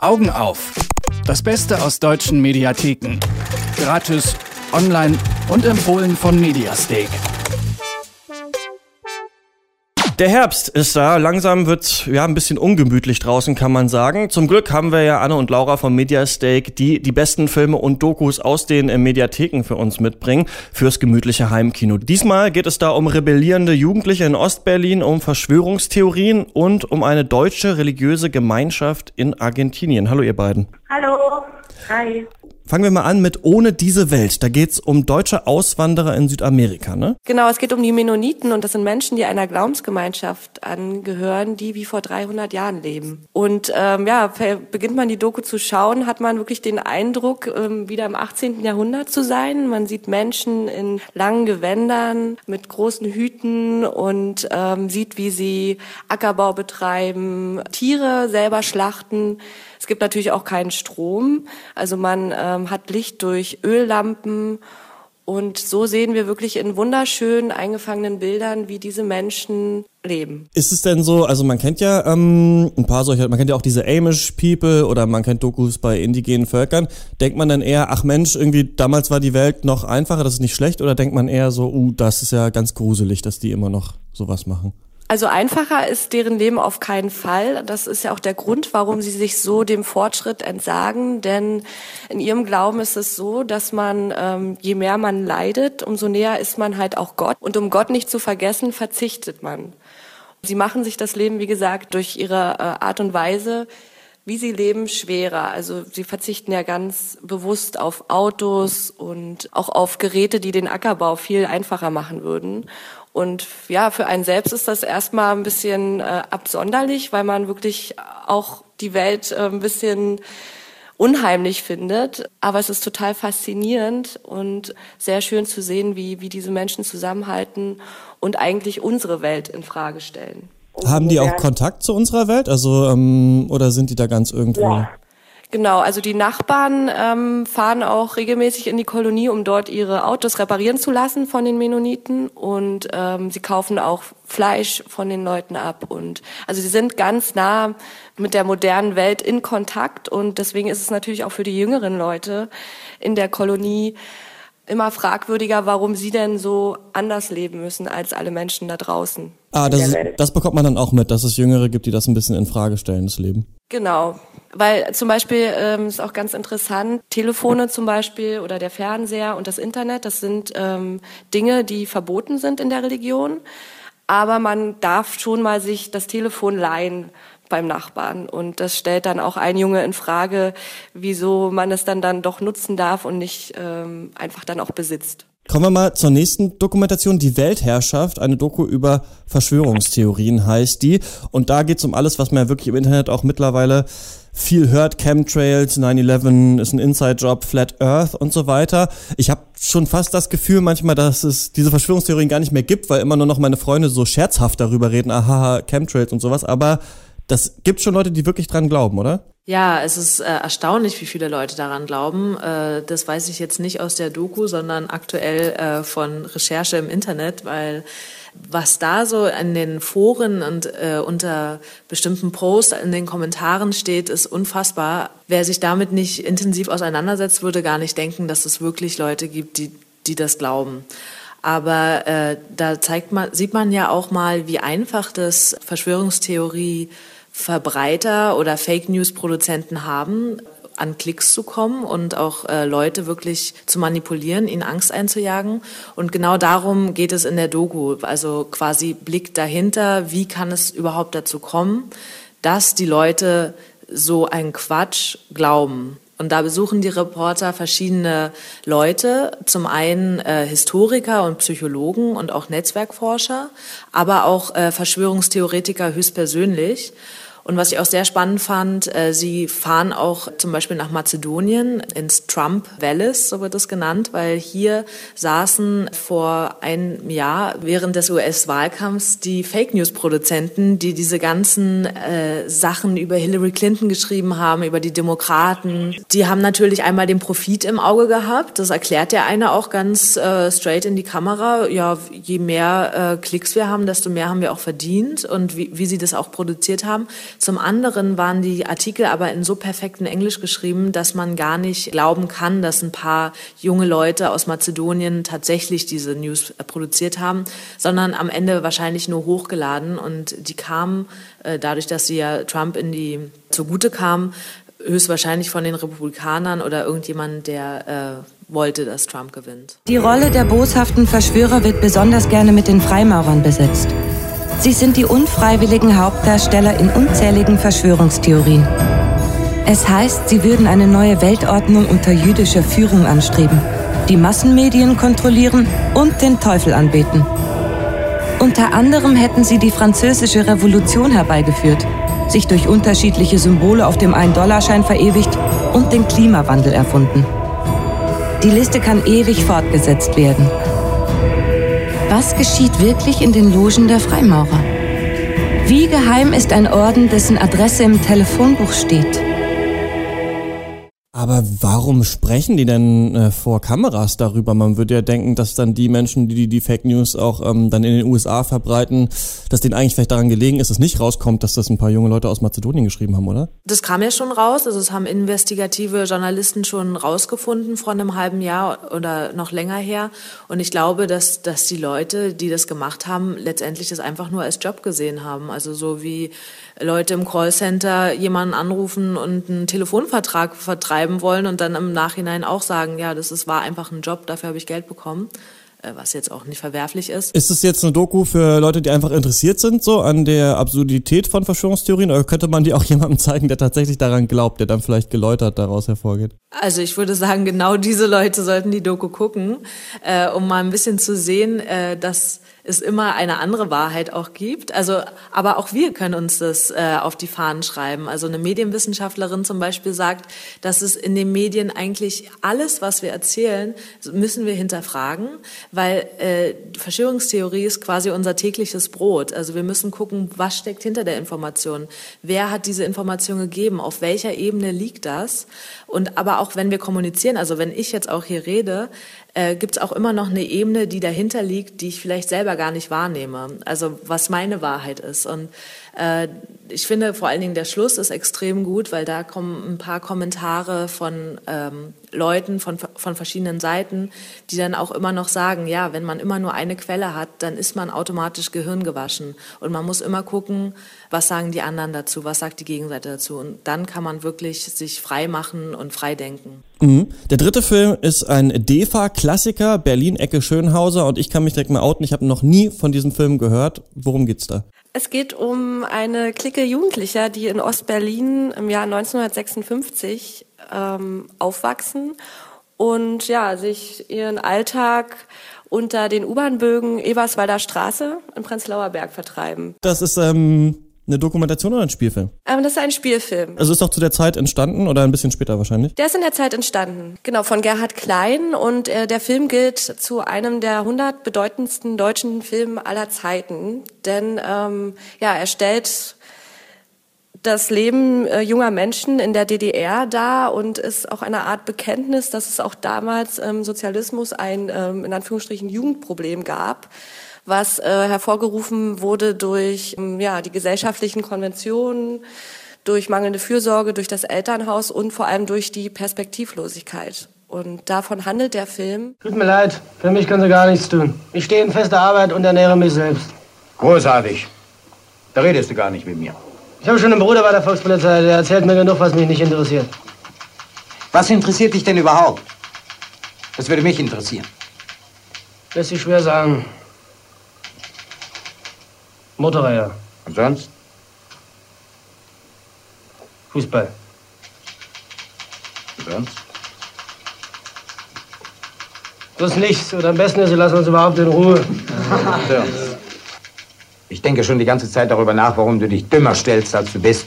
Augen auf. Das Beste aus deutschen Mediatheken. Gratis, online und empfohlen von Mediastake. Der Herbst ist da. Langsam wird's ja ein bisschen ungemütlich draußen, kann man sagen. Zum Glück haben wir ja Anne und Laura vom Mediastake, die die besten Filme und Dokus aus den äh, Mediatheken für uns mitbringen, fürs gemütliche Heimkino. Diesmal geht es da um rebellierende Jugendliche in Ostberlin, um Verschwörungstheorien und um eine deutsche religiöse Gemeinschaft in Argentinien. Hallo ihr beiden. Hallo. Hi. Fangen wir mal an mit Ohne diese Welt. Da geht's um deutsche Auswanderer in Südamerika, ne? Genau, es geht um die Mennoniten und das sind Menschen, die einer Glaubensgemeinschaft angehören, die wie vor 300 Jahren leben. Und ähm, ja, beginnt man die Doku zu schauen, hat man wirklich den Eindruck, ähm, wieder im 18. Jahrhundert zu sein. Man sieht Menschen in langen Gewändern mit großen Hüten und ähm, sieht, wie sie Ackerbau betreiben, Tiere selber schlachten. Es gibt natürlich auch keinen Strom. Also man ähm, hat Licht durch Öllampen. Und so sehen wir wirklich in wunderschönen eingefangenen Bildern, wie diese Menschen leben. Ist es denn so, also man kennt ja ähm, ein paar solcher, man kennt ja auch diese Amish People oder man kennt Dokus bei indigenen Völkern. Denkt man dann eher, ach Mensch, irgendwie damals war die Welt noch einfacher, das ist nicht schlecht? Oder denkt man eher so, uh, das ist ja ganz gruselig, dass die immer noch sowas machen? Also einfacher ist deren Leben auf keinen Fall. Das ist ja auch der Grund, warum sie sich so dem Fortschritt entsagen. Denn in ihrem Glauben ist es so, dass man, ähm, je mehr man leidet, umso näher ist man halt auch Gott. Und um Gott nicht zu vergessen, verzichtet man. Sie machen sich das Leben, wie gesagt, durch ihre äh, Art und Weise, wie sie leben, schwerer. Also sie verzichten ja ganz bewusst auf Autos und auch auf Geräte, die den Ackerbau viel einfacher machen würden. Und ja, für einen selbst ist das erstmal ein bisschen äh, absonderlich, weil man wirklich auch die Welt äh, ein bisschen unheimlich findet. Aber es ist total faszinierend und sehr schön zu sehen, wie, wie diese Menschen zusammenhalten und eigentlich unsere Welt in Frage stellen. Haben die auch Kontakt zu unserer Welt? Also, ähm, oder sind die da ganz irgendwo? Ja. Genau, also die Nachbarn ähm, fahren auch regelmäßig in die Kolonie, um dort ihre Autos reparieren zu lassen von den Mennoniten. Und ähm, sie kaufen auch Fleisch von den Leuten ab. Und also sie sind ganz nah mit der modernen Welt in Kontakt. Und deswegen ist es natürlich auch für die jüngeren Leute in der Kolonie immer fragwürdiger, warum sie denn so anders leben müssen als alle Menschen da draußen. Ah, das, ist, das bekommt man dann auch mit, dass es Jüngere gibt, die das ein bisschen in Frage stellen, das Leben. Genau, weil zum Beispiel ähm, ist auch ganz interessant, Telefone zum Beispiel oder der Fernseher und das Internet, das sind ähm, Dinge, die verboten sind in der Religion. Aber man darf schon mal sich das Telefon leihen beim Nachbarn. Und das stellt dann auch ein Junge in Frage, wieso man es dann dann doch nutzen darf und nicht ähm, einfach dann auch besitzt. Kommen wir mal zur nächsten Dokumentation, die Weltherrschaft, eine Doku über Verschwörungstheorien heißt die. Und da geht es um alles, was man ja wirklich im Internet auch mittlerweile viel hört, Chemtrails, 9-11 ist ein Inside-Job, Flat Earth und so weiter. Ich habe schon fast das Gefühl manchmal, dass es diese Verschwörungstheorien gar nicht mehr gibt, weil immer nur noch meine Freunde so scherzhaft darüber reden, aha, Chemtrails und sowas. Aber das gibt schon Leute, die wirklich dran glauben, oder? Ja, es ist äh, erstaunlich, wie viele Leute daran glauben. Äh, das weiß ich jetzt nicht aus der Doku, sondern aktuell äh, von Recherche im Internet, weil was da so in den Foren und äh, unter bestimmten Posts in den Kommentaren steht, ist unfassbar. Wer sich damit nicht intensiv auseinandersetzt, würde gar nicht denken, dass es wirklich Leute gibt, die, die das glauben. Aber äh, da zeigt man, sieht man ja auch mal, wie einfach das Verschwörungstheorie Verbreiter oder Fake News Produzenten haben, an Klicks zu kommen und auch äh, Leute wirklich zu manipulieren, ihnen Angst einzujagen. Und genau darum geht es in der Doku. Also quasi Blick dahinter, wie kann es überhaupt dazu kommen, dass die Leute so einen Quatsch glauben. Und da besuchen die Reporter verschiedene Leute, zum einen äh, Historiker und Psychologen und auch Netzwerkforscher, aber auch äh, Verschwörungstheoretiker höchstpersönlich. Und was ich auch sehr spannend fand, äh, sie fahren auch zum Beispiel nach Mazedonien ins Trump Valley, so wird es genannt, weil hier saßen vor einem Jahr während des US-Wahlkampfs die Fake News Produzenten, die diese ganzen äh, Sachen über Hillary Clinton geschrieben haben, über die Demokraten. Die haben natürlich einmal den Profit im Auge gehabt. Das erklärt der eine auch ganz äh, straight in die Kamera. Ja, je mehr äh, Klicks wir haben, desto mehr haben wir auch verdient und wie, wie sie das auch produziert haben. Zum anderen waren die Artikel aber in so perfektem Englisch geschrieben, dass man gar nicht glauben kann, dass ein paar junge Leute aus Mazedonien tatsächlich diese News produziert haben, sondern am Ende wahrscheinlich nur hochgeladen und die kamen äh, dadurch, dass sie ja Trump in die zugute kamen, höchstwahrscheinlich von den Republikanern oder irgendjemand, der äh, wollte, dass Trump gewinnt. Die Rolle der boshaften Verschwörer wird besonders gerne mit den Freimaurern besetzt. Sie sind die unfreiwilligen Hauptdarsteller in unzähligen Verschwörungstheorien. Es heißt, sie würden eine neue Weltordnung unter jüdischer Führung anstreben, die Massenmedien kontrollieren und den Teufel anbeten. Unter anderem hätten sie die französische Revolution herbeigeführt, sich durch unterschiedliche Symbole auf dem 1-Dollarschein verewigt und den Klimawandel erfunden. Die Liste kann ewig fortgesetzt werden. Was geschieht wirklich in den Logen der Freimaurer? Wie geheim ist ein Orden, dessen Adresse im Telefonbuch steht? Aber warum sprechen die denn äh, vor Kameras darüber? Man würde ja denken, dass dann die Menschen, die die Fake News auch ähm, dann in den USA verbreiten, dass denen eigentlich vielleicht daran gelegen ist, dass nicht rauskommt, dass das ein paar junge Leute aus Mazedonien geschrieben haben, oder? Das kam ja schon raus. Also es haben investigative Journalisten schon rausgefunden vor einem halben Jahr oder noch länger her. Und ich glaube, dass, dass die Leute, die das gemacht haben, letztendlich das einfach nur als Job gesehen haben. Also so wie Leute im Callcenter jemanden anrufen und einen Telefonvertrag vertreiben wollen und dann im Nachhinein auch sagen, ja, das ist, war einfach ein Job, dafür habe ich Geld bekommen äh, was jetzt auch nicht verwerflich ist. Ist es jetzt eine Doku für Leute, die einfach interessiert sind, so an der Absurdität von Verschwörungstheorien, oder könnte man die auch jemandem zeigen, der tatsächlich daran glaubt, der dann vielleicht geläutert daraus hervorgeht? Also ich würde sagen, genau diese Leute sollten die Doku gucken, äh, um mal ein bisschen zu sehen, äh, dass es immer eine andere Wahrheit auch gibt. Also, aber auch wir können uns das äh, auf die Fahnen schreiben. Also eine Medienwissenschaftlerin zum Beispiel sagt, dass es in den Medien eigentlich alles, was wir erzählen, müssen wir hinterfragen, weil äh, Verschwörungstheorie ist quasi unser tägliches Brot. Also wir müssen gucken, was steckt hinter der Information, wer hat diese Information gegeben, auf welcher Ebene liegt das. Und aber auch wenn wir kommunizieren, also wenn ich jetzt auch hier rede, äh, gibt es auch immer noch eine Ebene, die dahinter liegt, die ich vielleicht selber gar nicht wahrnehme. Also was meine Wahrheit ist. Und ich finde vor allen Dingen der Schluss ist extrem gut, weil da kommen ein paar Kommentare von ähm, Leuten von, von verschiedenen Seiten, die dann auch immer noch sagen, ja, wenn man immer nur eine Quelle hat, dann ist man automatisch Gehirn gewaschen. Und man muss immer gucken, was sagen die anderen dazu, was sagt die Gegenseite dazu. Und dann kann man wirklich sich frei machen und frei denken. Mhm. Der dritte Film ist ein DEFA-Klassiker, Berlin-Ecke Schönhauser. Und ich kann mich direkt mal outen, ich habe noch nie von diesem Film gehört. Worum geht's da? Es geht um eine Clique Jugendlicher, die in Ostberlin im Jahr 1956 ähm, aufwachsen und ja, sich ihren Alltag unter den U-Bahn-Bögen Eberswalder Straße in Prenzlauer Berg vertreiben. Das ist ähm, eine Dokumentation oder ein Spielfilm? Ähm, das ist ein Spielfilm. Also ist doch zu der Zeit entstanden oder ein bisschen später wahrscheinlich? Der ist in der Zeit entstanden, genau, von Gerhard Klein und äh, der Film gilt zu einem der 100 bedeutendsten deutschen Filme aller Zeiten, denn ähm, ja, er stellt das Leben äh, junger Menschen in der DDR dar und ist auch eine Art Bekenntnis, dass es auch damals im Sozialismus ein ähm, in Anführungsstrichen Jugendproblem gab was äh, hervorgerufen wurde durch ähm, ja, die gesellschaftlichen Konventionen, durch mangelnde Fürsorge, durch das Elternhaus und vor allem durch die Perspektivlosigkeit. Und davon handelt der Film. Tut mir leid, für mich können Sie gar nichts tun. Ich stehe in fester Arbeit und ernähre mich selbst. Großartig. Da redest du gar nicht mit mir. Ich habe schon einen Bruder bei der Volkspolizei, der erzählt mir genug, was mich nicht interessiert. Was interessiert dich denn überhaupt? Das würde mich interessieren. Lässt sich schwer sagen. Motorräder. Und sonst? Fußball. Und sonst? Das ist nichts. Oder am besten ist, Sie lassen uns überhaupt in Ruhe. so. Ich denke schon die ganze Zeit darüber nach, warum du dich dümmer stellst, als du bist.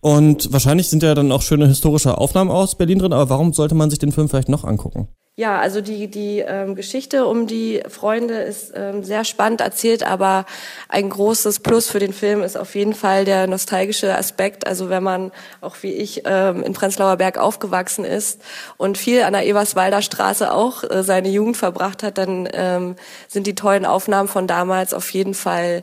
Und wahrscheinlich sind ja dann auch schöne historische Aufnahmen aus Berlin drin, aber warum sollte man sich den Film vielleicht noch angucken? Ja, also die, die ähm, Geschichte um die Freunde ist ähm, sehr spannend erzählt, aber ein großes Plus für den Film ist auf jeden Fall der nostalgische Aspekt. Also wenn man, auch wie ich, ähm, in Prenzlauer Berg aufgewachsen ist und viel an der Eberswalder Straße auch äh, seine Jugend verbracht hat, dann ähm, sind die tollen Aufnahmen von damals auf jeden Fall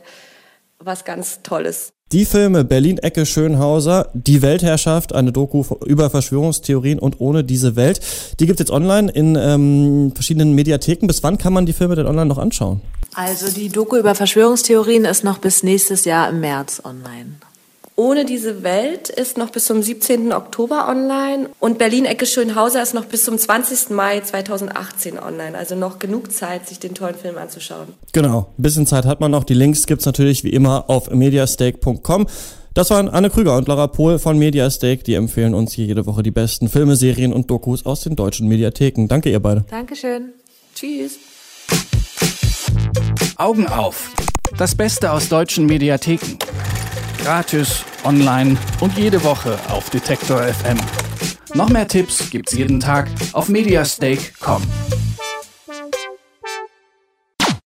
was ganz Tolles. Die Filme Berlin, Ecke, Schönhauser, Die Weltherrschaft, eine Doku über Verschwörungstheorien und ohne diese Welt. Die gibt's jetzt online in ähm, verschiedenen Mediatheken. Bis wann kann man die Filme denn online noch anschauen? Also die Doku über Verschwörungstheorien ist noch bis nächstes Jahr im März online. Ohne diese Welt ist noch bis zum 17. Oktober online und Berlin-Ecke Schönhauser ist noch bis zum 20. Mai 2018 online. Also noch genug Zeit, sich den tollen Film anzuschauen. Genau, ein bisschen Zeit hat man noch. Die Links gibt's natürlich wie immer auf mediastake.com. Das waren Anne Krüger und Laura Pohl von Mediastake. Die empfehlen uns hier jede Woche die besten Filme, Serien und Dokus aus den deutschen Mediatheken. Danke ihr beide. Dankeschön. Tschüss. Augen auf. Das Beste aus deutschen Mediatheken. Gratis, online und jede Woche auf Detektor FM. Noch mehr Tipps gibt's jeden Tag auf mediastake.com.